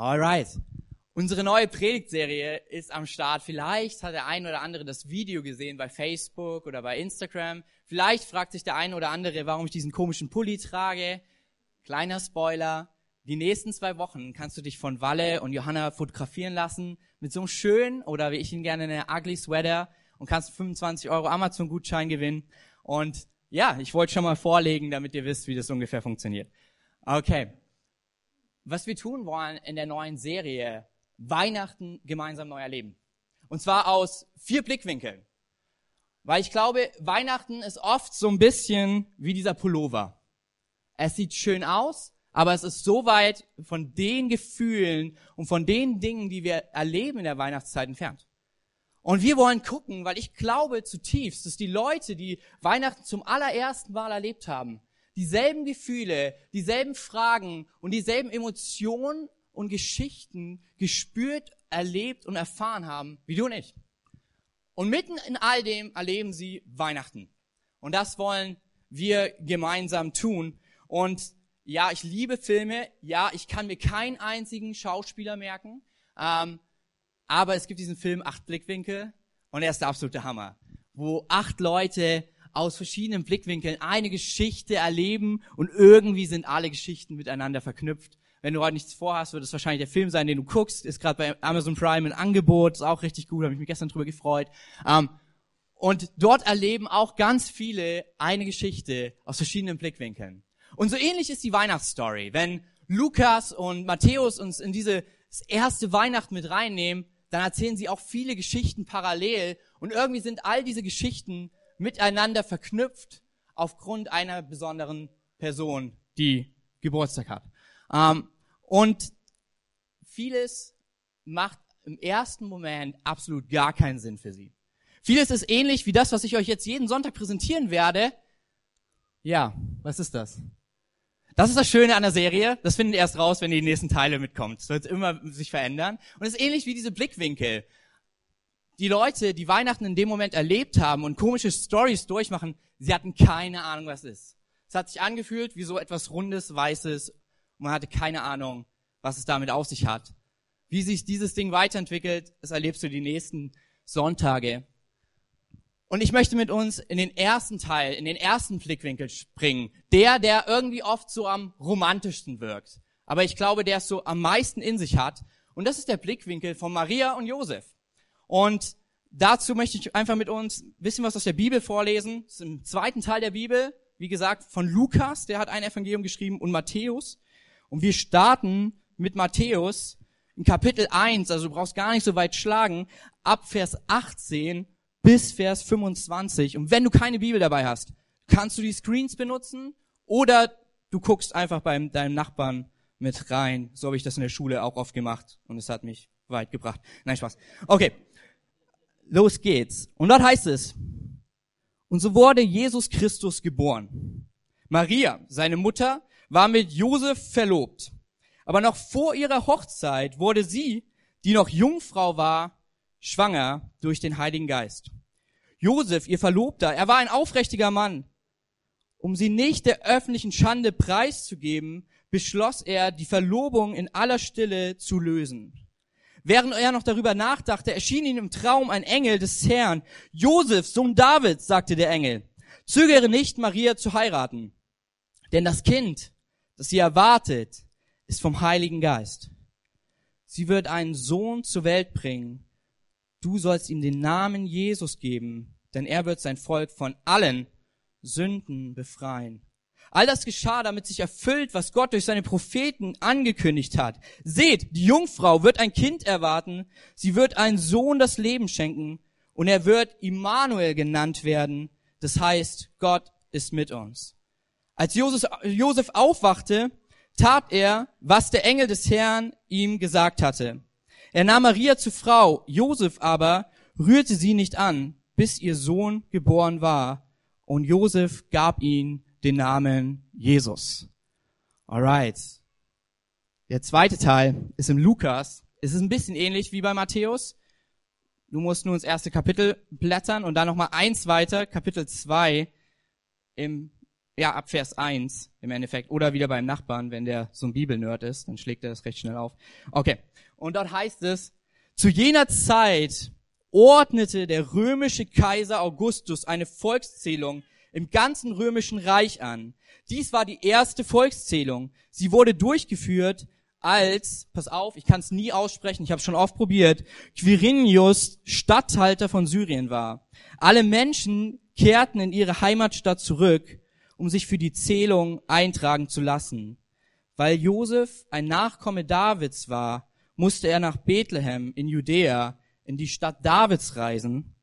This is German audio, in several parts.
Alright. Unsere neue Predigtserie ist am Start. Vielleicht hat der ein oder andere das Video gesehen bei Facebook oder bei Instagram. Vielleicht fragt sich der ein oder andere, warum ich diesen komischen Pulli trage. Kleiner Spoiler. Die nächsten zwei Wochen kannst du dich von Walle und Johanna fotografieren lassen mit so einem schönen oder wie ich ihn gerne nenne, ugly Sweater und kannst 25 Euro Amazon-Gutschein gewinnen. Und ja, ich wollte schon mal vorlegen, damit ihr wisst, wie das ungefähr funktioniert. Okay. Was wir tun wollen in der neuen Serie Weihnachten gemeinsam neu erleben. Und zwar aus vier Blickwinkeln. Weil ich glaube, Weihnachten ist oft so ein bisschen wie dieser Pullover. Es sieht schön aus, aber es ist so weit von den Gefühlen und von den Dingen, die wir erleben in der Weihnachtszeit entfernt. Und wir wollen gucken, weil ich glaube zutiefst, dass die Leute, die Weihnachten zum allerersten Mal erlebt haben, dieselben Gefühle, dieselben Fragen und dieselben Emotionen und Geschichten gespürt, erlebt und erfahren haben, wie du und ich. Und mitten in all dem erleben sie Weihnachten. Und das wollen wir gemeinsam tun. Und ja, ich liebe Filme. Ja, ich kann mir keinen einzigen Schauspieler merken. Ähm, aber es gibt diesen Film Acht Blickwinkel und er ist der absolute Hammer, wo acht Leute aus verschiedenen Blickwinkeln eine Geschichte erleben und irgendwie sind alle Geschichten miteinander verknüpft. Wenn du heute nichts vorhast, wird es wahrscheinlich der Film sein, den du guckst. Ist gerade bei Amazon Prime ein Angebot, ist auch richtig gut, habe ich mich gestern drüber gefreut. Ähm, und dort erleben auch ganz viele eine Geschichte aus verschiedenen Blickwinkeln. Und so ähnlich ist die Weihnachtsstory. Wenn Lukas und Matthäus uns in diese erste Weihnacht mit reinnehmen, dann erzählen sie auch viele Geschichten parallel und irgendwie sind all diese Geschichten miteinander verknüpft aufgrund einer besonderen Person, die Geburtstag hat. Ähm, und vieles macht im ersten Moment absolut gar keinen Sinn für sie. Vieles ist ähnlich wie das, was ich euch jetzt jeden Sonntag präsentieren werde. Ja, was ist das? Das ist das Schöne an der Serie. Das findet ihr erst raus, wenn die nächsten Teile mitkommen. Es wird immer sich verändern. Und es ist ähnlich wie diese Blickwinkel. Die Leute, die Weihnachten in dem Moment erlebt haben und komische Stories durchmachen, sie hatten keine Ahnung, was es ist. Es hat sich angefühlt wie so etwas Rundes, Weißes. Und man hatte keine Ahnung, was es damit auf sich hat. Wie sich dieses Ding weiterentwickelt, das erlebst du die nächsten Sonntage. Und ich möchte mit uns in den ersten Teil, in den ersten Blickwinkel springen. Der, der irgendwie oft so am romantischsten wirkt. Aber ich glaube, der es so am meisten in sich hat. Und das ist der Blickwinkel von Maria und Josef. Und dazu möchte ich einfach mit uns ein bisschen was aus der Bibel vorlesen. Das ist im zweiten Teil der Bibel. Wie gesagt, von Lukas, der hat ein Evangelium geschrieben, und Matthäus. Und wir starten mit Matthäus in Kapitel 1, also du brauchst gar nicht so weit schlagen, ab Vers 18 bis Vers 25. Und wenn du keine Bibel dabei hast, kannst du die Screens benutzen oder du guckst einfach beim deinem Nachbarn mit rein. So habe ich das in der Schule auch oft gemacht und es hat mich weit gebracht. Nein, Spaß. Okay, los geht's. Und dort heißt es, und so wurde Jesus Christus geboren. Maria, seine Mutter, war mit Josef verlobt. Aber noch vor ihrer Hochzeit wurde sie, die noch Jungfrau war, schwanger durch den Heiligen Geist. Josef, ihr Verlobter, er war ein aufrichtiger Mann. Um sie nicht der öffentlichen Schande preiszugeben, beschloss er, die Verlobung in aller Stille zu lösen. Während er noch darüber nachdachte, erschien ihm im Traum ein Engel des Herrn. Josef, Sohn Davids, sagte der Engel, zögere nicht, Maria zu heiraten. Denn das Kind, das sie erwartet, ist vom Heiligen Geist. Sie wird einen Sohn zur Welt bringen du sollst ihm den Namen Jesus geben, denn er wird sein Volk von allen Sünden befreien. All das geschah, damit sich erfüllt, was Gott durch seine Propheten angekündigt hat. Seht, die Jungfrau wird ein Kind erwarten, sie wird einen Sohn das Leben schenken und er wird Immanuel genannt werden. Das heißt, Gott ist mit uns. Als Josef aufwachte, tat er, was der Engel des Herrn ihm gesagt hatte. Er nahm Maria zur Frau, Josef aber rührte sie nicht an, bis ihr Sohn geboren war. Und Josef gab ihm den Namen Jesus. Alright. Der zweite Teil ist im Lukas. Es ist ein bisschen ähnlich wie bei Matthäus. Du musst nur ins erste Kapitel blättern und dann nochmal eins weiter, Kapitel zwei im ja, ab Vers 1 im Endeffekt. Oder wieder beim Nachbarn, wenn der so ein Bibelnerd ist, dann schlägt er das recht schnell auf. Okay. Und dort heißt es, zu jener Zeit ordnete der römische Kaiser Augustus eine Volkszählung im ganzen römischen Reich an. Dies war die erste Volkszählung. Sie wurde durchgeführt als, pass auf, ich kann es nie aussprechen, ich habe schon oft probiert, Quirinius Statthalter von Syrien war. Alle Menschen kehrten in ihre Heimatstadt zurück, um sich für die Zählung eintragen zu lassen. Weil Josef ein Nachkomme Davids war, musste er nach Bethlehem in Judäa, in die Stadt Davids reisen.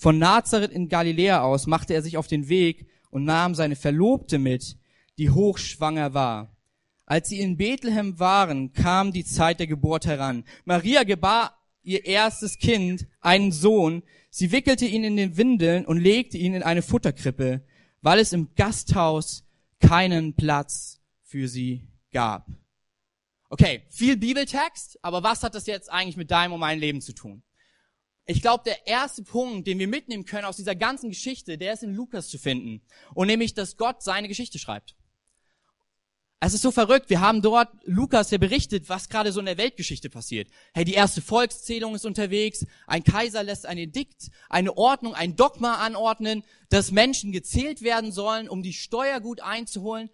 Von Nazareth in Galiläa aus machte er sich auf den Weg und nahm seine Verlobte mit, die hochschwanger war. Als sie in Bethlehem waren, kam die Zeit der Geburt heran. Maria gebar ihr erstes Kind, einen Sohn. Sie wickelte ihn in den Windeln und legte ihn in eine Futterkrippe, weil es im Gasthaus keinen Platz für sie gab. Okay, viel Bibeltext, aber was hat das jetzt eigentlich mit deinem und meinem Leben zu tun? Ich glaube, der erste Punkt, den wir mitnehmen können aus dieser ganzen Geschichte, der ist in Lukas zu finden. Und nämlich, dass Gott seine Geschichte schreibt. Es ist so verrückt. Wir haben dort Lukas, der berichtet, was gerade so in der Weltgeschichte passiert. Hey, die erste Volkszählung ist unterwegs. Ein Kaiser lässt ein Edikt, eine Ordnung, ein Dogma anordnen, dass Menschen gezählt werden sollen, um die Steuer gut einzuholen.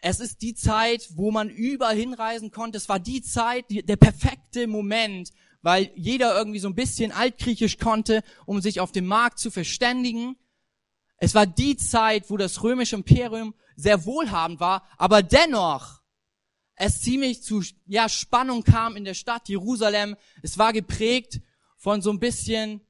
Es ist die Zeit, wo man überall hinreisen konnte. Es war die Zeit, der perfekte Moment, weil jeder irgendwie so ein bisschen altgriechisch konnte, um sich auf dem Markt zu verständigen. Es war die Zeit, wo das römische Imperium sehr wohlhabend war, aber dennoch es ziemlich zu ja, Spannung kam in der Stadt Jerusalem. Es war geprägt von so ein bisschen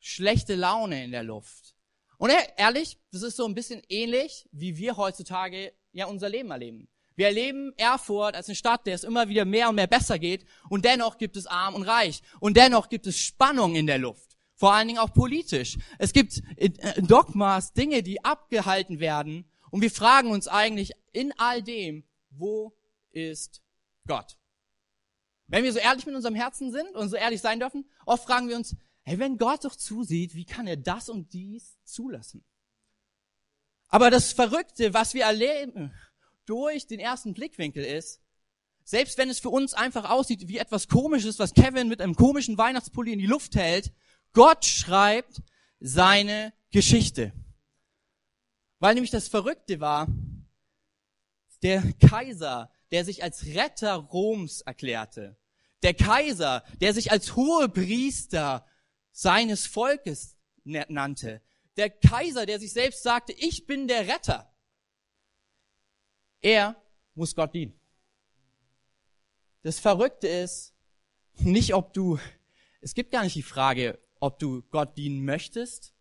schlechte Laune in der Luft. Und ehrlich, das ist so ein bisschen ähnlich, wie wir heutzutage ja unser Leben erleben. Wir erleben Erfurt als eine Stadt, der es immer wieder mehr und mehr besser geht und dennoch gibt es arm und reich und dennoch gibt es Spannung in der Luft. Vor allen Dingen auch politisch. Es gibt äh, Dogmas, Dinge, die abgehalten werden und wir fragen uns eigentlich in all dem, wo ist Gott? Wenn wir so ehrlich mit unserem Herzen sind und so ehrlich sein dürfen, oft fragen wir uns, hey, wenn Gott doch zusieht, wie kann er das und dies zulassen? Aber das Verrückte, was wir erleben durch den ersten Blickwinkel ist, selbst wenn es für uns einfach aussieht wie etwas Komisches, was Kevin mit einem komischen Weihnachtspulli in die Luft hält, Gott schreibt seine Geschichte. Weil nämlich das Verrückte war, der Kaiser, der sich als Retter Roms erklärte, der Kaiser, der sich als hohe Priester seines Volkes nannte, der Kaiser, der sich selbst sagte, ich bin der Retter. Er muss Gott dienen. Das Verrückte ist nicht, ob du, es gibt gar nicht die Frage, ob du Gott dienen möchtest.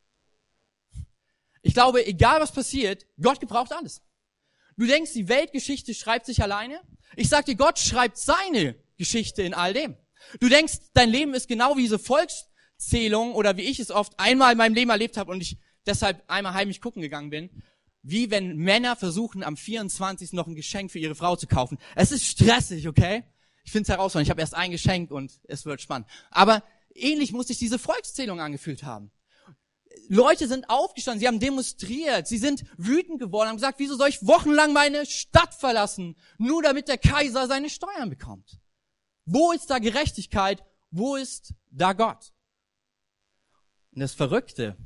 Ich glaube, egal was passiert, Gott gebraucht alles. Du denkst, die Weltgeschichte schreibt sich alleine? Ich sag dir, Gott schreibt seine Geschichte in all dem. Du denkst, dein Leben ist genau wie diese Volks, Zählung oder wie ich es oft einmal in meinem Leben erlebt habe und ich deshalb einmal heimlich gucken gegangen bin, wie wenn Männer versuchen, am 24. noch ein Geschenk für ihre Frau zu kaufen. Es ist stressig, okay? Ich finde es herausfordernd. Ich habe erst ein Geschenk und es wird spannend. Aber ähnlich muss sich diese Volkszählung angefühlt haben. Leute sind aufgestanden, sie haben demonstriert, sie sind wütend geworden, haben gesagt, wieso soll ich wochenlang meine Stadt verlassen, nur damit der Kaiser seine Steuern bekommt? Wo ist da Gerechtigkeit? Wo ist da Gott? Und das Verrückte,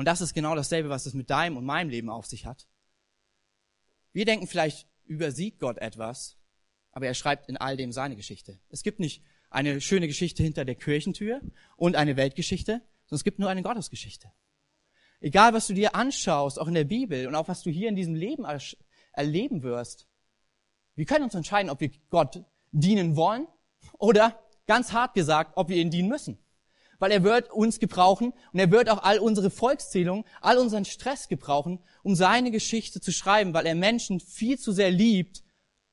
und das ist genau dasselbe, was es mit deinem und meinem Leben auf sich hat. Wir denken vielleicht, übersieht Gott etwas, aber er schreibt in all dem seine Geschichte. Es gibt nicht eine schöne Geschichte hinter der Kirchentür und eine Weltgeschichte, sondern es gibt nur eine Gottesgeschichte. Egal, was du dir anschaust, auch in der Bibel und auch was du hier in diesem Leben erleben wirst, wir können uns entscheiden, ob wir Gott dienen wollen oder ganz hart gesagt, ob wir ihn dienen müssen weil er wird uns gebrauchen und er wird auch all unsere Volkszählungen, all unseren Stress gebrauchen, um seine Geschichte zu schreiben, weil er Menschen viel zu sehr liebt,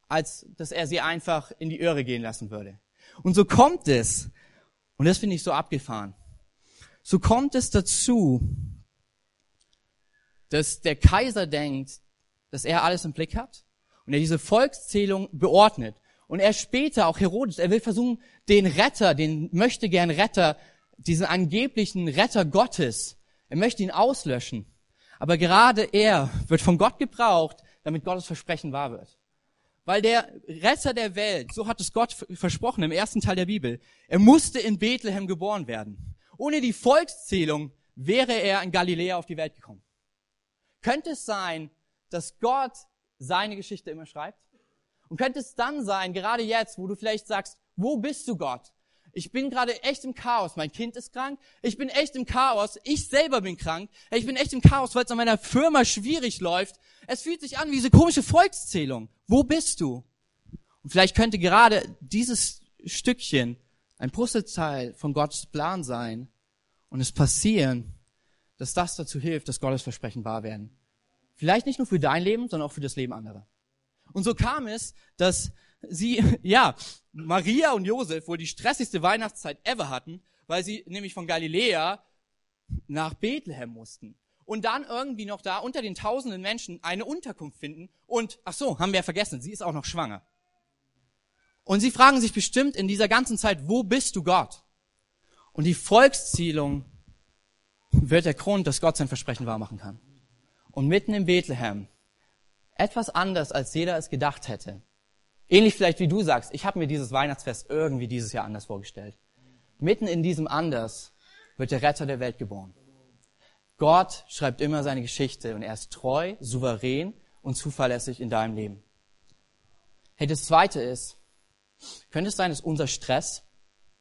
als dass er sie einfach in die Irre gehen lassen würde. Und so kommt es, und das finde ich so abgefahren, so kommt es dazu, dass der Kaiser denkt, dass er alles im Blick hat und er diese Volkszählung beordnet. Und er später, auch Herodes, er will versuchen, den Retter, den möchte gern Retter diesen angeblichen Retter Gottes, er möchte ihn auslöschen. Aber gerade er wird von Gott gebraucht, damit Gottes Versprechen wahr wird. Weil der Retter der Welt, so hat es Gott versprochen im ersten Teil der Bibel, er musste in Bethlehem geboren werden. Ohne die Volkszählung wäre er in Galiläa auf die Welt gekommen. Könnte es sein, dass Gott seine Geschichte immer schreibt? Und könnte es dann sein, gerade jetzt, wo du vielleicht sagst, wo bist du Gott? Ich bin gerade echt im Chaos. Mein Kind ist krank. Ich bin echt im Chaos. Ich selber bin krank. Ich bin echt im Chaos, weil es an meiner Firma schwierig läuft. Es fühlt sich an wie diese komische Volkszählung. Wo bist du? Und vielleicht könnte gerade dieses Stückchen ein Puzzleteil von Gottes Plan sein und es passieren, dass das dazu hilft, dass Gottes Versprechen wahr werden. Vielleicht nicht nur für dein Leben, sondern auch für das Leben anderer. Und so kam es, dass sie, ja, Maria und Josef wohl die stressigste Weihnachtszeit ever hatten, weil sie nämlich von Galiläa nach Bethlehem mussten. Und dann irgendwie noch da unter den tausenden Menschen eine Unterkunft finden. Und, ach so, haben wir ja vergessen, sie ist auch noch schwanger. Und sie fragen sich bestimmt in dieser ganzen Zeit, wo bist du Gott? Und die Volkszählung wird der Grund, dass Gott sein Versprechen wahrmachen kann. Und mitten in Bethlehem, etwas anders, als jeder es gedacht hätte, Ähnlich vielleicht wie du sagst, ich habe mir dieses Weihnachtsfest irgendwie dieses Jahr anders vorgestellt. Mitten in diesem anders wird der Retter der Welt geboren. Gott schreibt immer seine Geschichte und er ist treu, souverän und zuverlässig in deinem Leben. Hey, das zweite ist, könnte es sein, dass unser Stress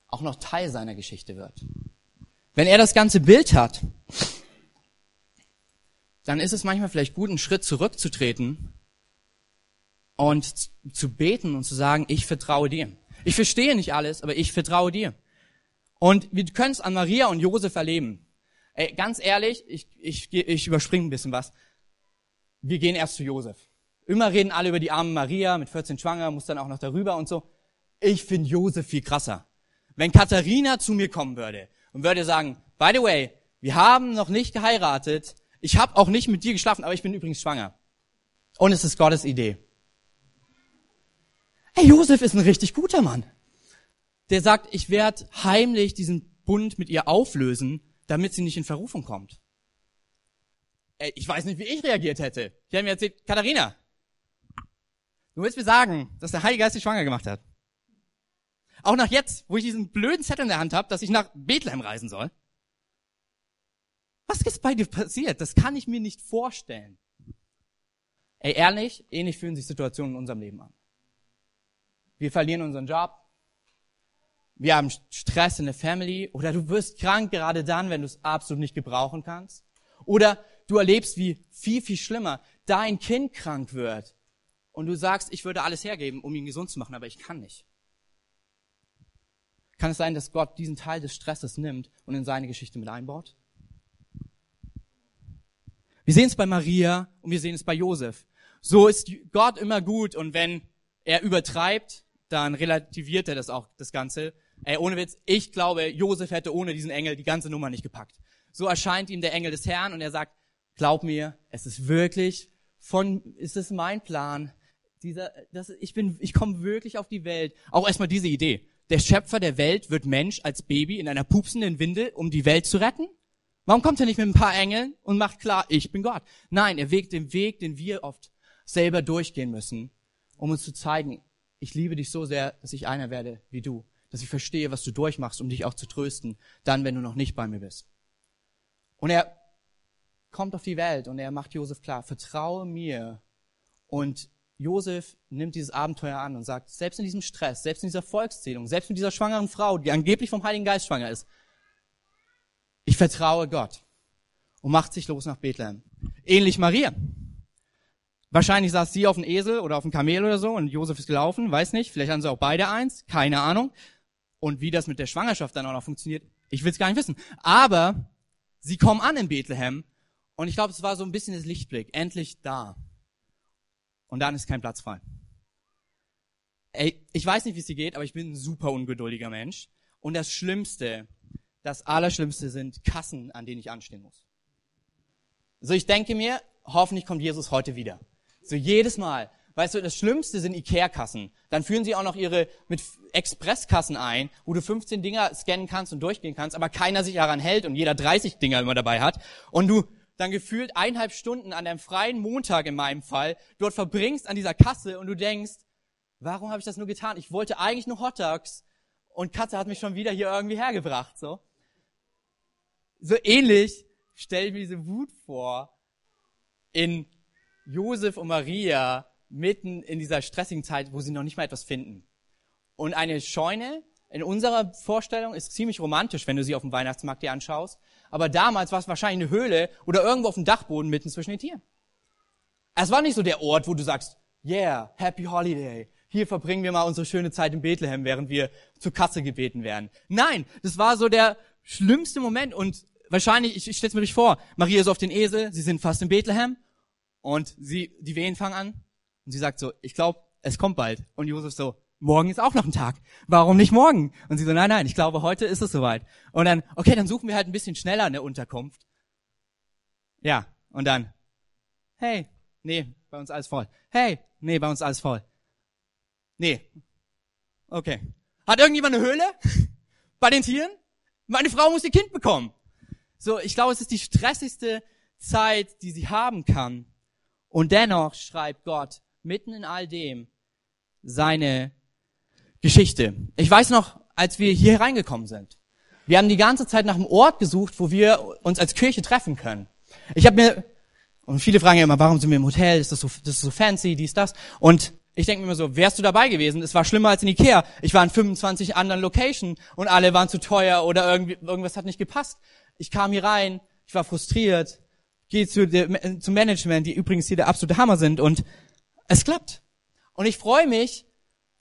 auch noch Teil seiner Geschichte wird? Wenn er das ganze Bild hat, dann ist es manchmal vielleicht gut, einen Schritt zurückzutreten und zu beten und zu sagen, ich vertraue dir. Ich verstehe nicht alles, aber ich vertraue dir. Und wir können es an Maria und Josef erleben. Ey, ganz ehrlich, ich, ich, ich überspringe ein bisschen was. Wir gehen erst zu Josef. Immer reden alle über die arme Maria, mit 14 schwanger, muss dann auch noch darüber und so. Ich finde Josef viel krasser. Wenn Katharina zu mir kommen würde und würde sagen, by the way, wir haben noch nicht geheiratet, ich habe auch nicht mit dir geschlafen, aber ich bin übrigens schwanger. Und es ist Gottes Idee. Hey, Josef ist ein richtig guter Mann. Der sagt, ich werde heimlich diesen Bund mit ihr auflösen, damit sie nicht in Verrufung kommt. Ey, ich weiß nicht, wie ich reagiert hätte. Ich hätte mir erzählt, Katharina, du willst mir sagen, dass der Heilige Geist dich schwanger gemacht hat. Auch nach jetzt, wo ich diesen blöden Zettel in der Hand habe, dass ich nach Bethlehem reisen soll. Was ist bei dir passiert? Das kann ich mir nicht vorstellen. Ey, ehrlich, ähnlich fühlen sich Situationen in unserem Leben an. Wir verlieren unseren Job. Wir haben Stress in der Family oder du wirst krank gerade dann, wenn du es absolut nicht gebrauchen kannst. Oder du erlebst, wie viel, viel schlimmer dein Kind krank wird und du sagst, ich würde alles hergeben, um ihn gesund zu machen, aber ich kann nicht. Kann es sein, dass Gott diesen Teil des Stresses nimmt und in seine Geschichte mit einbaut? Wir sehen es bei Maria und wir sehen es bei Josef. So ist Gott immer gut und wenn er übertreibt, dann relativiert er das auch, das Ganze. Ey, ohne Witz, ich glaube, Josef hätte ohne diesen Engel die ganze Nummer nicht gepackt. So erscheint ihm der Engel des Herrn und er sagt, glaub mir, es ist wirklich von, ist es mein Plan. Dieser, das, ich bin, ich komme wirklich auf die Welt. Auch erstmal diese Idee. Der Schöpfer der Welt wird Mensch als Baby in einer pupsenden Windel, um die Welt zu retten? Warum kommt er nicht mit ein paar Engeln und macht klar, ich bin Gott? Nein, er wägt den Weg, den wir oft selber durchgehen müssen, um uns zu zeigen, ich liebe dich so sehr, dass ich einer werde wie du, dass ich verstehe, was du durchmachst, um dich auch zu trösten, dann, wenn du noch nicht bei mir bist. Und er kommt auf die Welt und er macht Josef klar, vertraue mir. Und Josef nimmt dieses Abenteuer an und sagt, selbst in diesem Stress, selbst in dieser Volkszählung, selbst mit dieser schwangeren Frau, die angeblich vom Heiligen Geist schwanger ist, ich vertraue Gott und macht sich los nach Bethlehem. Ähnlich Maria. Wahrscheinlich saß sie auf dem Esel oder auf dem Kamel oder so und Josef ist gelaufen, weiß nicht. Vielleicht haben sie auch beide eins, keine Ahnung. Und wie das mit der Schwangerschaft dann auch noch funktioniert, ich will es gar nicht wissen. Aber sie kommen an in Bethlehem und ich glaube, es war so ein bisschen das Lichtblick, endlich da. Und dann ist kein Platz frei. Ey, ich weiß nicht, wie es dir geht, aber ich bin ein super ungeduldiger Mensch. Und das Schlimmste, das Allerschlimmste sind Kassen, an denen ich anstehen muss. So, ich denke mir, hoffentlich kommt Jesus heute wieder. So jedes Mal. Weißt du, das Schlimmste sind Ikea-Kassen. Dann führen sie auch noch ihre mit Expresskassen ein, wo du 15 Dinger scannen kannst und durchgehen kannst, aber keiner sich daran hält und jeder 30 Dinger immer dabei hat. Und du, dann gefühlt eineinhalb Stunden an einem freien Montag in meinem Fall dort verbringst an dieser Kasse und du denkst, warum habe ich das nur getan? Ich wollte eigentlich nur Hot Dogs und Katze hat mich schon wieder hier irgendwie hergebracht, so. So ähnlich stell mir diese Wut vor in Josef und Maria mitten in dieser stressigen Zeit, wo sie noch nicht mal etwas finden. Und eine Scheune in unserer Vorstellung ist ziemlich romantisch, wenn du sie auf dem Weihnachtsmarkt dir anschaust. Aber damals war es wahrscheinlich eine Höhle oder irgendwo auf dem Dachboden mitten zwischen den Tieren. Es war nicht so der Ort, wo du sagst, yeah, happy holiday. Hier verbringen wir mal unsere schöne Zeit in Bethlehem, während wir zur Kasse gebeten werden. Nein, das war so der schlimmste Moment und wahrscheinlich, ich, ich stelle es mir richtig vor, Maria ist auf den Esel, sie sind fast in Bethlehem und sie, die Wehen fangen an und sie sagt so, ich glaube, es kommt bald. Und Josef so, morgen ist auch noch ein Tag. Warum nicht morgen? Und sie so, nein, nein, ich glaube, heute ist es soweit. Und dann, okay, dann suchen wir halt ein bisschen schneller eine Unterkunft. Ja, und dann, hey, nee, bei uns alles voll. Hey, nee, bei uns alles voll. Nee. Okay. Hat irgendjemand eine Höhle? Bei den Tieren? Meine Frau muss ihr Kind bekommen. So, ich glaube, es ist die stressigste Zeit, die sie haben kann. Und dennoch schreibt Gott mitten in all dem seine Geschichte. Ich weiß noch, als wir hier reingekommen sind. Wir haben die ganze Zeit nach einem Ort gesucht, wo wir uns als Kirche treffen können. Ich habe mir, und viele fragen ja immer, warum sind wir im Hotel? Ist das so, das ist so fancy, dies, das? Und ich denke mir immer so, wärst du dabei gewesen? Es war schlimmer als in Ikea. Ich war in 25 anderen Locations und alle waren zu teuer oder irgendwie, irgendwas hat nicht gepasst. Ich kam hier rein, ich war frustriert, gehe zu der, zum Management, die übrigens hier der absolute Hammer sind und es klappt. Und ich freue mich,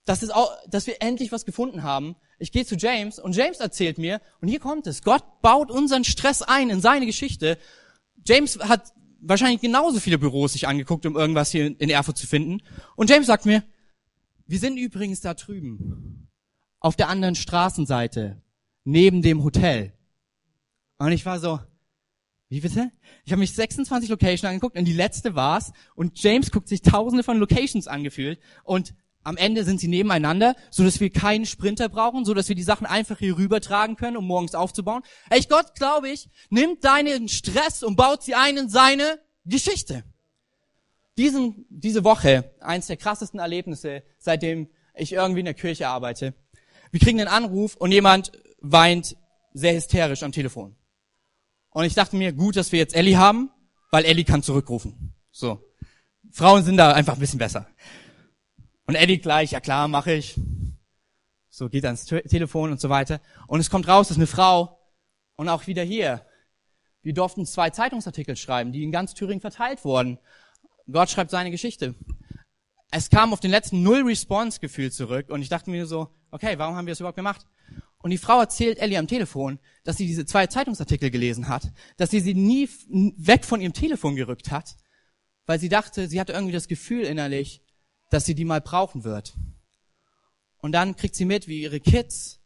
dass, es auch, dass wir endlich was gefunden haben. Ich gehe zu James und James erzählt mir, und hier kommt es, Gott baut unseren Stress ein in seine Geschichte. James hat wahrscheinlich genauso viele Büros sich angeguckt, um irgendwas hier in Erfurt zu finden. Und James sagt mir, wir sind übrigens da drüben, auf der anderen Straßenseite, neben dem Hotel. Und ich war so, wie bitte? Ich habe mich 26 Locations angeguckt und die letzte war's. Und James guckt sich tausende von Locations angefühlt. Und am Ende sind sie nebeneinander, so dass wir keinen Sprinter brauchen, so dass wir die Sachen einfach hier rübertragen können, um morgens aufzubauen. Echt Gott, glaube ich, nimmt deinen Stress und baut sie ein in seine Geschichte. Diesen, diese Woche, eins der krassesten Erlebnisse, seitdem ich irgendwie in der Kirche arbeite. Wir kriegen einen Anruf und jemand weint sehr hysterisch am Telefon. Und ich dachte mir, gut, dass wir jetzt Ellie haben, weil Ellie kann zurückrufen. So. Frauen sind da einfach ein bisschen besser. Und Eddie gleich, ja klar, mache ich. So geht ans Telefon und so weiter. Und es kommt raus, dass eine Frau und auch wieder hier. Wir durften zwei Zeitungsartikel schreiben, die in ganz Thüringen verteilt wurden. Gott schreibt seine Geschichte. Es kam auf den letzten null Response Gefühl zurück und ich dachte mir so, okay, warum haben wir das überhaupt gemacht? Und die Frau erzählt Ellie am Telefon, dass sie diese zwei Zeitungsartikel gelesen hat, dass sie sie nie weg von ihrem Telefon gerückt hat, weil sie dachte, sie hatte irgendwie das Gefühl innerlich, dass sie die mal brauchen wird. Und dann kriegt sie mit, wie ihre Kids,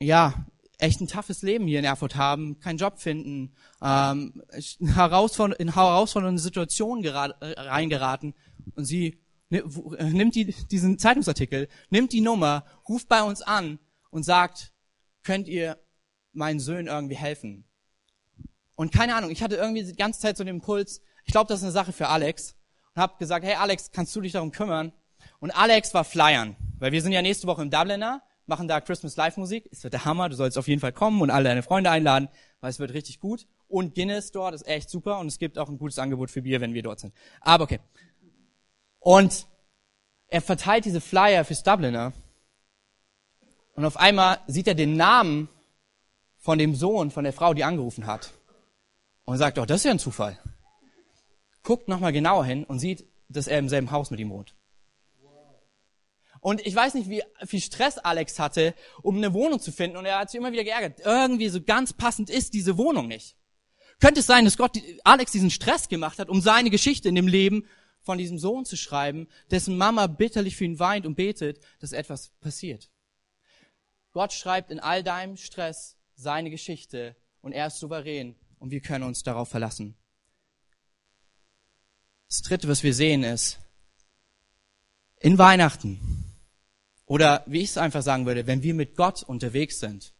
ja, echt ein toughes Leben hier in Erfurt haben, keinen Job finden, ähm, in herausfordernde Situationen äh, reingeraten. Und sie nimmt die, diesen Zeitungsartikel, nimmt die Nummer, ruft bei uns an und sagt, könnt ihr meinen Söhnen irgendwie helfen? Und keine Ahnung, ich hatte irgendwie die ganze Zeit so den Impuls, ich glaube, das ist eine Sache für Alex und habe gesagt, hey Alex, kannst du dich darum kümmern? Und Alex war flyern, weil wir sind ja nächste Woche im Dubliner, machen da Christmas Live Musik. Es wird der Hammer, du sollst auf jeden Fall kommen und alle deine Freunde einladen, weil es wird richtig gut. Und Guinness dort ist echt super und es gibt auch ein gutes Angebot für Bier, wenn wir dort sind. Aber okay. Und er verteilt diese Flyer fürs Dubliner. Und auf einmal sieht er den Namen von dem Sohn von der Frau, die angerufen hat. Und sagt, oh, das ist ja ein Zufall guckt nochmal genauer hin und sieht, dass er im selben Haus mit ihm wohnt. Und ich weiß nicht, wie viel Stress Alex hatte, um eine Wohnung zu finden. Und er hat sich immer wieder geärgert. Irgendwie so ganz passend ist diese Wohnung nicht. Könnte es sein, dass Gott Alex diesen Stress gemacht hat, um seine Geschichte in dem Leben von diesem Sohn zu schreiben, dessen Mama bitterlich für ihn weint und betet, dass etwas passiert. Gott schreibt in all deinem Stress seine Geschichte und er ist souverän und wir können uns darauf verlassen. Das dritte, was wir sehen, ist, in Weihnachten, oder wie ich es einfach sagen würde, wenn wir mit Gott unterwegs sind,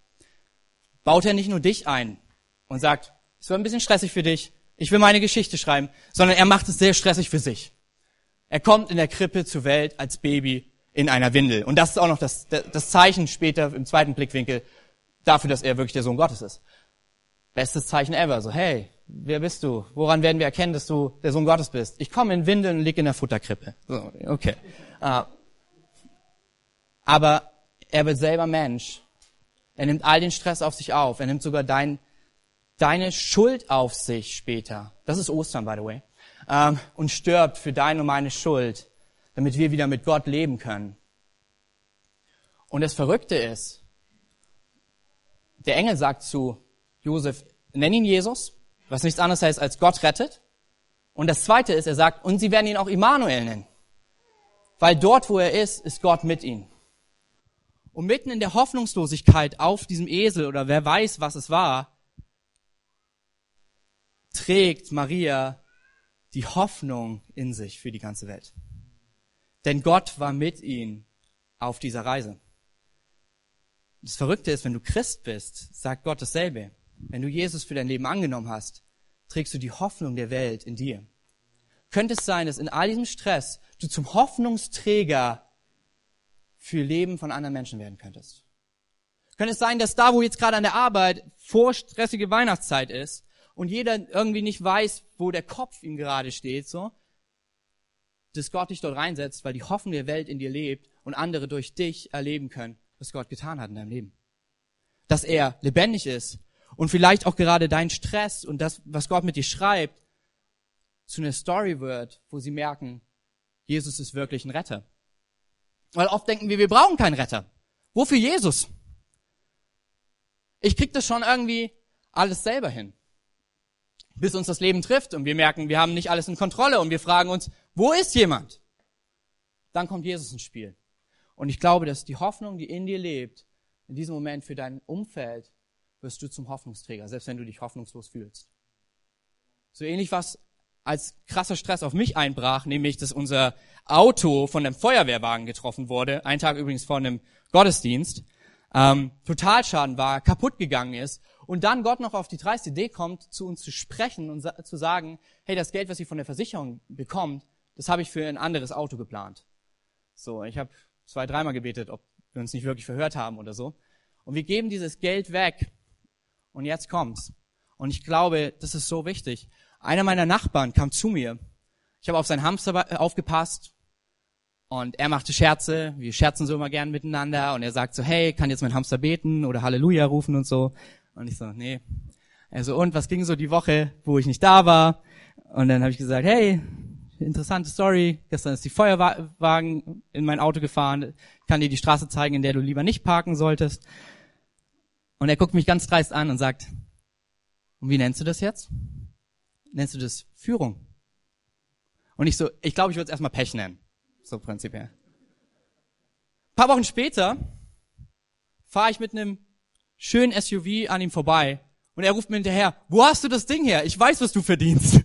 baut er nicht nur dich ein und sagt, es wird ein bisschen stressig für dich, ich will meine Geschichte schreiben, sondern er macht es sehr stressig für sich. Er kommt in der Krippe zur Welt als Baby in einer Windel. Und das ist auch noch das, das Zeichen später im zweiten Blickwinkel dafür, dass er wirklich der Sohn Gottes ist. Bestes Zeichen ever. So, hey, wer bist du? Woran werden wir erkennen, dass du der Sohn Gottes bist? Ich komme in Windeln und lieg in der Futterkrippe. So, okay. Uh, aber er wird selber Mensch. Er nimmt all den Stress auf sich auf. Er nimmt sogar dein, deine Schuld auf sich später. Das ist Ostern, by the way. Um, und stirbt für deine und meine Schuld, damit wir wieder mit Gott leben können. Und das Verrückte ist, der Engel sagt zu Josef, nenn ihn Jesus, was nichts anderes heißt als Gott rettet. Und das zweite ist, er sagt, und sie werden ihn auch Immanuel nennen. Weil dort, wo er ist, ist Gott mit ihm. Und mitten in der Hoffnungslosigkeit auf diesem Esel oder wer weiß, was es war, trägt Maria die Hoffnung in sich für die ganze Welt. Denn Gott war mit ihnen auf dieser Reise. Das Verrückte ist, wenn du Christ bist, sagt Gott dasselbe. Wenn du Jesus für dein Leben angenommen hast, trägst du die Hoffnung der Welt in dir. Könnte es sein, dass in all diesem Stress du zum Hoffnungsträger für Leben von anderen Menschen werden könntest? Könnte es sein, dass da, wo jetzt gerade an der Arbeit vor stressige Weihnachtszeit ist und jeder irgendwie nicht weiß, wo der Kopf ihm gerade steht, so, dass Gott dich dort reinsetzt, weil die Hoffnung der Welt in dir lebt und andere durch dich erleben können, was Gott getan hat in deinem Leben. Dass er lebendig ist und vielleicht auch gerade dein Stress und das, was Gott mit dir schreibt, zu einer Story wird, wo sie merken, Jesus ist wirklich ein Retter. Weil oft denken wir, wir brauchen keinen Retter. Wofür Jesus? Ich krieg das schon irgendwie alles selber hin. Bis uns das Leben trifft und wir merken, wir haben nicht alles in Kontrolle und wir fragen uns, wo ist jemand? Dann kommt Jesus ins Spiel. Und ich glaube, dass die Hoffnung, die in dir lebt, in diesem Moment für dein Umfeld wirst du zum Hoffnungsträger, selbst wenn du dich hoffnungslos fühlst. So ähnlich was als krasser Stress auf mich einbrach, nämlich, dass unser Auto von einem Feuerwehrwagen getroffen wurde, ein Tag übrigens vor einem Gottesdienst, ähm, Totalschaden war, kaputt gegangen ist und dann Gott noch auf die dreiste Idee kommt, zu uns zu sprechen und zu sagen, hey, das Geld, was ihr von der Versicherung bekommt, das habe ich für ein anderes Auto geplant. So, ich habe zwei, dreimal gebetet, ob wir uns nicht wirklich verhört haben oder so. Und wir geben dieses Geld weg und jetzt kommt's. Und ich glaube, das ist so wichtig. Einer meiner Nachbarn kam zu mir. Ich habe auf seinen Hamster äh, aufgepasst und er machte Scherze. Wir scherzen so immer gern miteinander und er sagt so, hey, kann jetzt mein Hamster beten oder Halleluja rufen und so. Und ich so, nee. Er so, und was ging so die Woche, wo ich nicht da war? Und dann habe ich gesagt, hey, interessante Story. Gestern ist die Feuerwagen in mein Auto gefahren. Kann dir die Straße zeigen, in der du lieber nicht parken solltest. Und er guckt mich ganz dreist an und sagt, und wie nennst du das jetzt? Nennst du das Führung? Und ich so, ich glaube, ich würde es erstmal Pech nennen. So prinzipiell. Ein paar Wochen später fahre ich mit einem schönen SUV an ihm vorbei und er ruft mir hinterher, wo hast du das Ding her? Ich weiß, was du verdienst.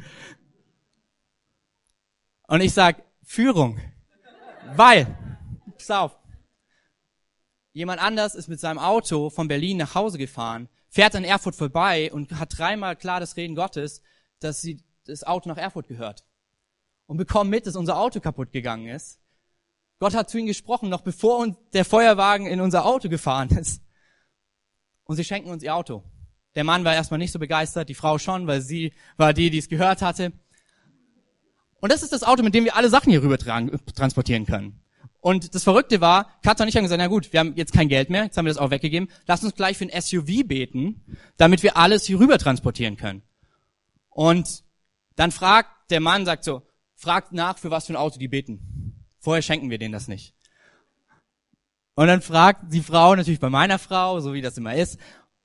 Und ich sag, Führung. Weil, pass auf, Jemand anders ist mit seinem Auto von Berlin nach Hause gefahren, fährt an Erfurt vorbei und hat dreimal klar das Reden Gottes, dass sie das Auto nach Erfurt gehört. Und bekommen mit, dass unser Auto kaputt gegangen ist. Gott hat zu ihnen gesprochen, noch bevor uns der Feuerwagen in unser Auto gefahren ist. Und sie schenken uns ihr Auto. Der Mann war erstmal nicht so begeistert, die Frau schon, weil sie war die, die es gehört hatte. Und das ist das Auto, mit dem wir alle Sachen hier rüber transportieren können. Und das Verrückte war, Katja und ich haben gesagt, na gut, wir haben jetzt kein Geld mehr, jetzt haben wir das auch weggegeben, lass uns gleich für ein SUV beten, damit wir alles hier rüber transportieren können. Und dann fragt der Mann, sagt so, fragt nach, für was für ein Auto die beten. Vorher schenken wir denen das nicht. Und dann fragt die Frau natürlich bei meiner Frau, so wie das immer ist,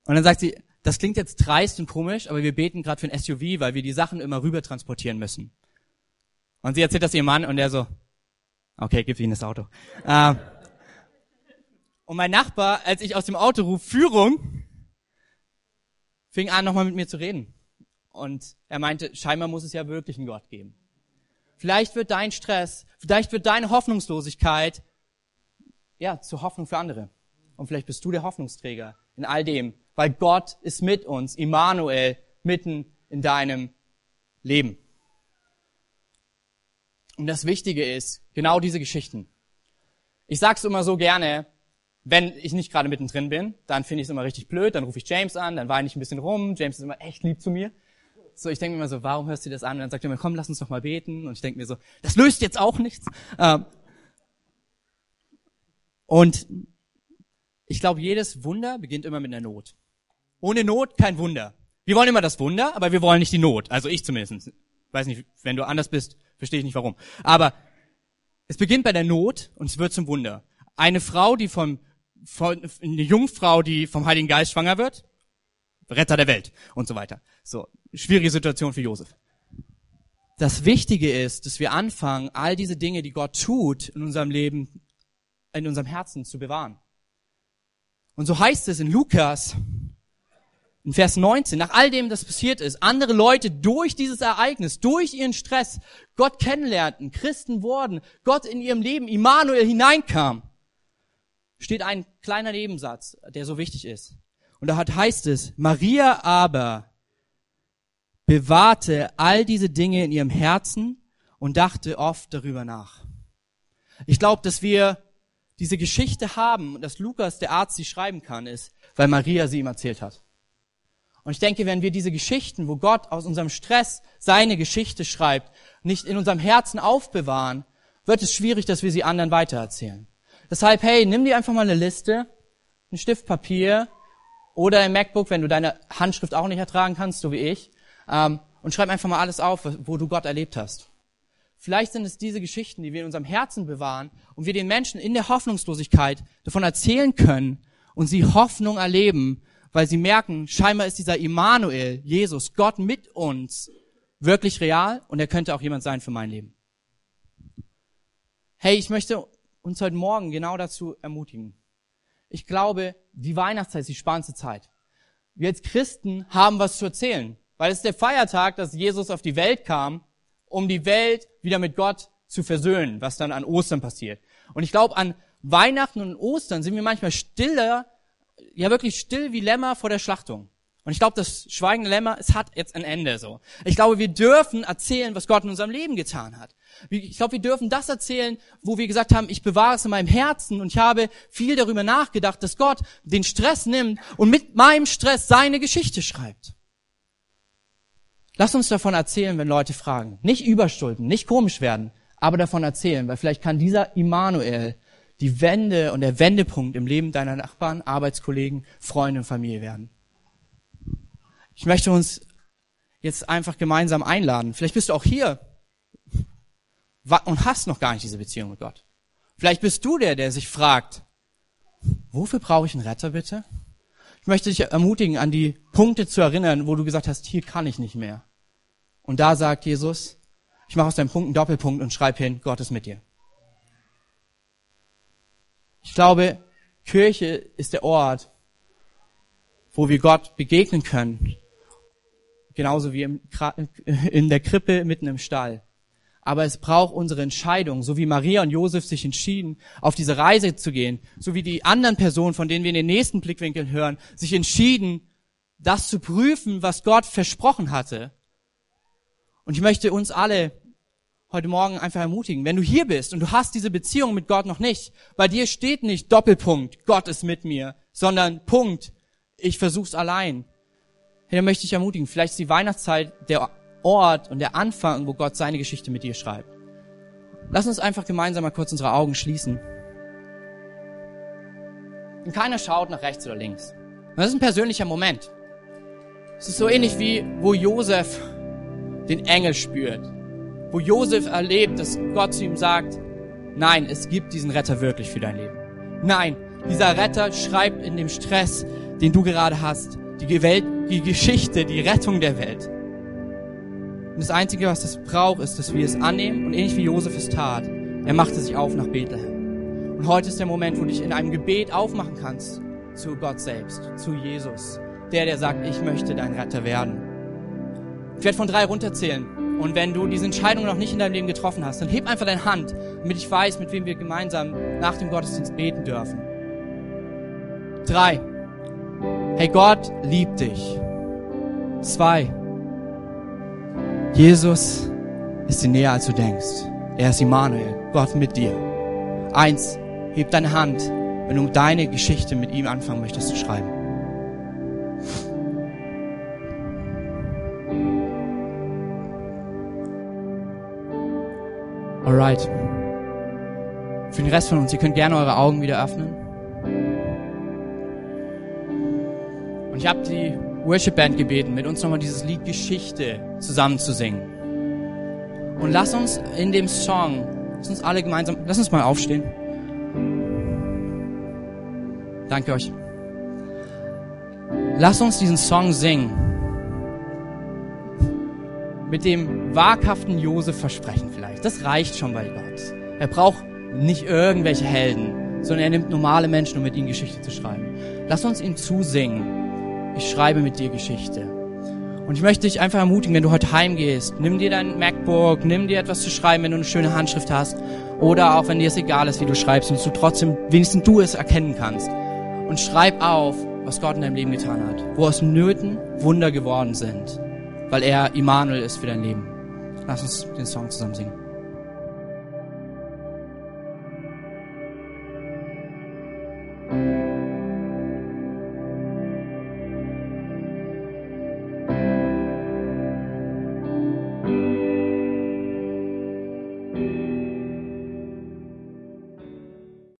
und dann sagt sie, das klingt jetzt dreist und komisch, aber wir beten gerade für ein SUV, weil wir die Sachen immer rüber transportieren müssen. Und sie erzählt das ihrem Mann und der so, Okay, gib ihnen das Auto. Äh, und mein Nachbar, als ich aus dem Auto rufe, Führung, fing an, nochmal mit mir zu reden. Und er meinte, scheinbar muss es ja wirklich einen Gott geben. Vielleicht wird dein Stress, vielleicht wird deine Hoffnungslosigkeit, ja, zur Hoffnung für andere. Und vielleicht bist du der Hoffnungsträger in all dem, weil Gott ist mit uns, Immanuel, mitten in deinem leben. Und das Wichtige ist, genau diese Geschichten. Ich sag's immer so gerne, wenn ich nicht gerade mittendrin bin, dann finde ich es immer richtig blöd, dann rufe ich James an, dann weine ich ein bisschen rum, James ist immer echt lieb zu mir. So, ich denke mir immer so, warum hörst du das an? Und dann sagt er mir, komm, lass uns doch mal beten. Und ich denke mir so, das löst jetzt auch nichts. Ähm, und ich glaube, jedes Wunder beginnt immer mit einer Not. Ohne Not kein Wunder. Wir wollen immer das Wunder, aber wir wollen nicht die Not. Also ich zumindest. Weiß nicht, wenn du anders bist, verstehe ich nicht warum. Aber es beginnt bei der Not und es wird zum Wunder. Eine Frau, die vom, von, eine Jungfrau, die vom Heiligen Geist schwanger wird, Retter der Welt und so weiter. So, schwierige Situation für Josef. Das Wichtige ist, dass wir anfangen, all diese Dinge, die Gott tut in unserem Leben, in unserem Herzen zu bewahren. Und so heißt es in Lukas, in Vers 19, nach all dem, das passiert ist, andere Leute durch dieses Ereignis, durch ihren Stress, Gott kennenlernten, Christen wurden, Gott in ihrem Leben, Immanuel hineinkam, steht ein kleiner Nebensatz, der so wichtig ist. Und da heißt es, Maria aber bewahrte all diese Dinge in ihrem Herzen und dachte oft darüber nach. Ich glaube, dass wir diese Geschichte haben dass Lukas, der Arzt, sie schreiben kann, ist, weil Maria sie ihm erzählt hat. Und ich denke, wenn wir diese Geschichten, wo Gott aus unserem Stress seine Geschichte schreibt, nicht in unserem Herzen aufbewahren, wird es schwierig, dass wir sie anderen weitererzählen. Deshalb, hey, nimm dir einfach mal eine Liste, ein Stift Papier oder ein MacBook, wenn du deine Handschrift auch nicht ertragen kannst, so wie ich, ähm, und schreib einfach mal alles auf, wo du Gott erlebt hast. Vielleicht sind es diese Geschichten, die wir in unserem Herzen bewahren und wir den Menschen in der Hoffnungslosigkeit davon erzählen können und sie Hoffnung erleben, weil sie merken, scheinbar ist dieser Immanuel, Jesus, Gott mit uns, wirklich real und er könnte auch jemand sein für mein Leben. Hey, ich möchte uns heute Morgen genau dazu ermutigen. Ich glaube, die Weihnachtszeit ist die spannendste Zeit. Wir als Christen haben was zu erzählen, weil es ist der Feiertag, dass Jesus auf die Welt kam um die Welt wieder mit Gott zu versöhnen, was dann an Ostern passiert. Und ich glaube, an Weihnachten und Ostern sind wir manchmal stiller, ja wirklich still wie Lämmer vor der Schlachtung. Und ich glaube, das schweigende Lämmer, es hat jetzt ein Ende so. Ich glaube, wir dürfen erzählen, was Gott in unserem Leben getan hat. Ich glaube, wir dürfen das erzählen, wo wir gesagt haben, ich bewahre es in meinem Herzen und ich habe viel darüber nachgedacht, dass Gott den Stress nimmt und mit meinem Stress seine Geschichte schreibt. Lass uns davon erzählen, wenn Leute fragen. Nicht überstulpen, nicht komisch werden, aber davon erzählen, weil vielleicht kann dieser Immanuel die Wende und der Wendepunkt im Leben deiner Nachbarn, Arbeitskollegen, Freunde und Familie werden. Ich möchte uns jetzt einfach gemeinsam einladen. Vielleicht bist du auch hier und hast noch gar nicht diese Beziehung mit Gott. Vielleicht bist du der, der sich fragt, wofür brauche ich einen Retter bitte? Ich möchte dich ermutigen, an die Punkte zu erinnern, wo du gesagt hast, hier kann ich nicht mehr. Und da sagt Jesus, ich mache aus deinem Punkt einen Doppelpunkt und schreibe hin, Gott ist mit dir. Ich glaube, Kirche ist der Ort, wo wir Gott begegnen können. Genauso wie in der Krippe mitten im Stall aber es braucht unsere Entscheidung, so wie Maria und Josef sich entschieden, auf diese Reise zu gehen, so wie die anderen Personen, von denen wir in den nächsten Blickwinkeln hören, sich entschieden, das zu prüfen, was Gott versprochen hatte. Und ich möchte uns alle heute Morgen einfach ermutigen, wenn du hier bist und du hast diese Beziehung mit Gott noch nicht, bei dir steht nicht Doppelpunkt, Gott ist mit mir, sondern Punkt, ich versuch's allein. Dann möchte ich ermutigen, vielleicht ist die Weihnachtszeit der Ort und der Anfang, wo Gott seine Geschichte mit dir schreibt. Lass uns einfach gemeinsam mal kurz unsere Augen schließen. Und keiner schaut nach rechts oder links. das ist ein persönlicher Moment. Es ist so ähnlich wie, wo Josef den Engel spürt. Wo Josef erlebt, dass Gott zu ihm sagt, nein, es gibt diesen Retter wirklich für dein Leben. Nein, dieser Retter schreibt in dem Stress, den du gerade hast, die Welt, die Geschichte, die Rettung der Welt. Und das Einzige, was das braucht, ist, dass wir es annehmen und ähnlich wie Josef es tat, er machte sich auf nach Bethlehem. Und heute ist der Moment, wo du dich in einem Gebet aufmachen kannst zu Gott selbst, zu Jesus. Der, der sagt, ich möchte dein Retter werden. Ich werde von drei runterzählen. Und wenn du diese Entscheidung noch nicht in deinem Leben getroffen hast, dann heb einfach deine Hand, damit ich weiß, mit wem wir gemeinsam nach dem Gottesdienst beten dürfen. Drei. Hey, Gott liebt dich. Zwei. Jesus ist dir näher, als du denkst. Er ist Immanuel, Gott mit dir. Eins, heb deine Hand, wenn du deine Geschichte mit ihm anfangen möchtest zu schreiben. Alright. Für den Rest von uns, ihr könnt gerne eure Augen wieder öffnen. Und ich habe die Worship Band gebeten, mit uns nochmal dieses Lied Geschichte zusammen zu singen. Und lass uns in dem Song, lass uns alle gemeinsam, lass uns mal aufstehen. Danke euch. Lass uns diesen Song singen. Mit dem waghaften Josef versprechen vielleicht. Das reicht schon bei Gott. Er braucht nicht irgendwelche Helden, sondern er nimmt normale Menschen, um mit ihnen Geschichte zu schreiben. Lass uns ihm zusingen ich schreibe mit dir Geschichte. Und ich möchte dich einfach ermutigen, wenn du heute heimgehst, nimm dir dein MacBook, nimm dir etwas zu schreiben, wenn du eine schöne Handschrift hast. Oder auch wenn dir es egal ist, wie du schreibst und du trotzdem wenigstens du es erkennen kannst. Und schreib auf, was Gott in deinem Leben getan hat. Wo aus Nöten Wunder geworden sind. Weil er Immanuel ist für dein Leben. Lass uns den Song zusammen singen.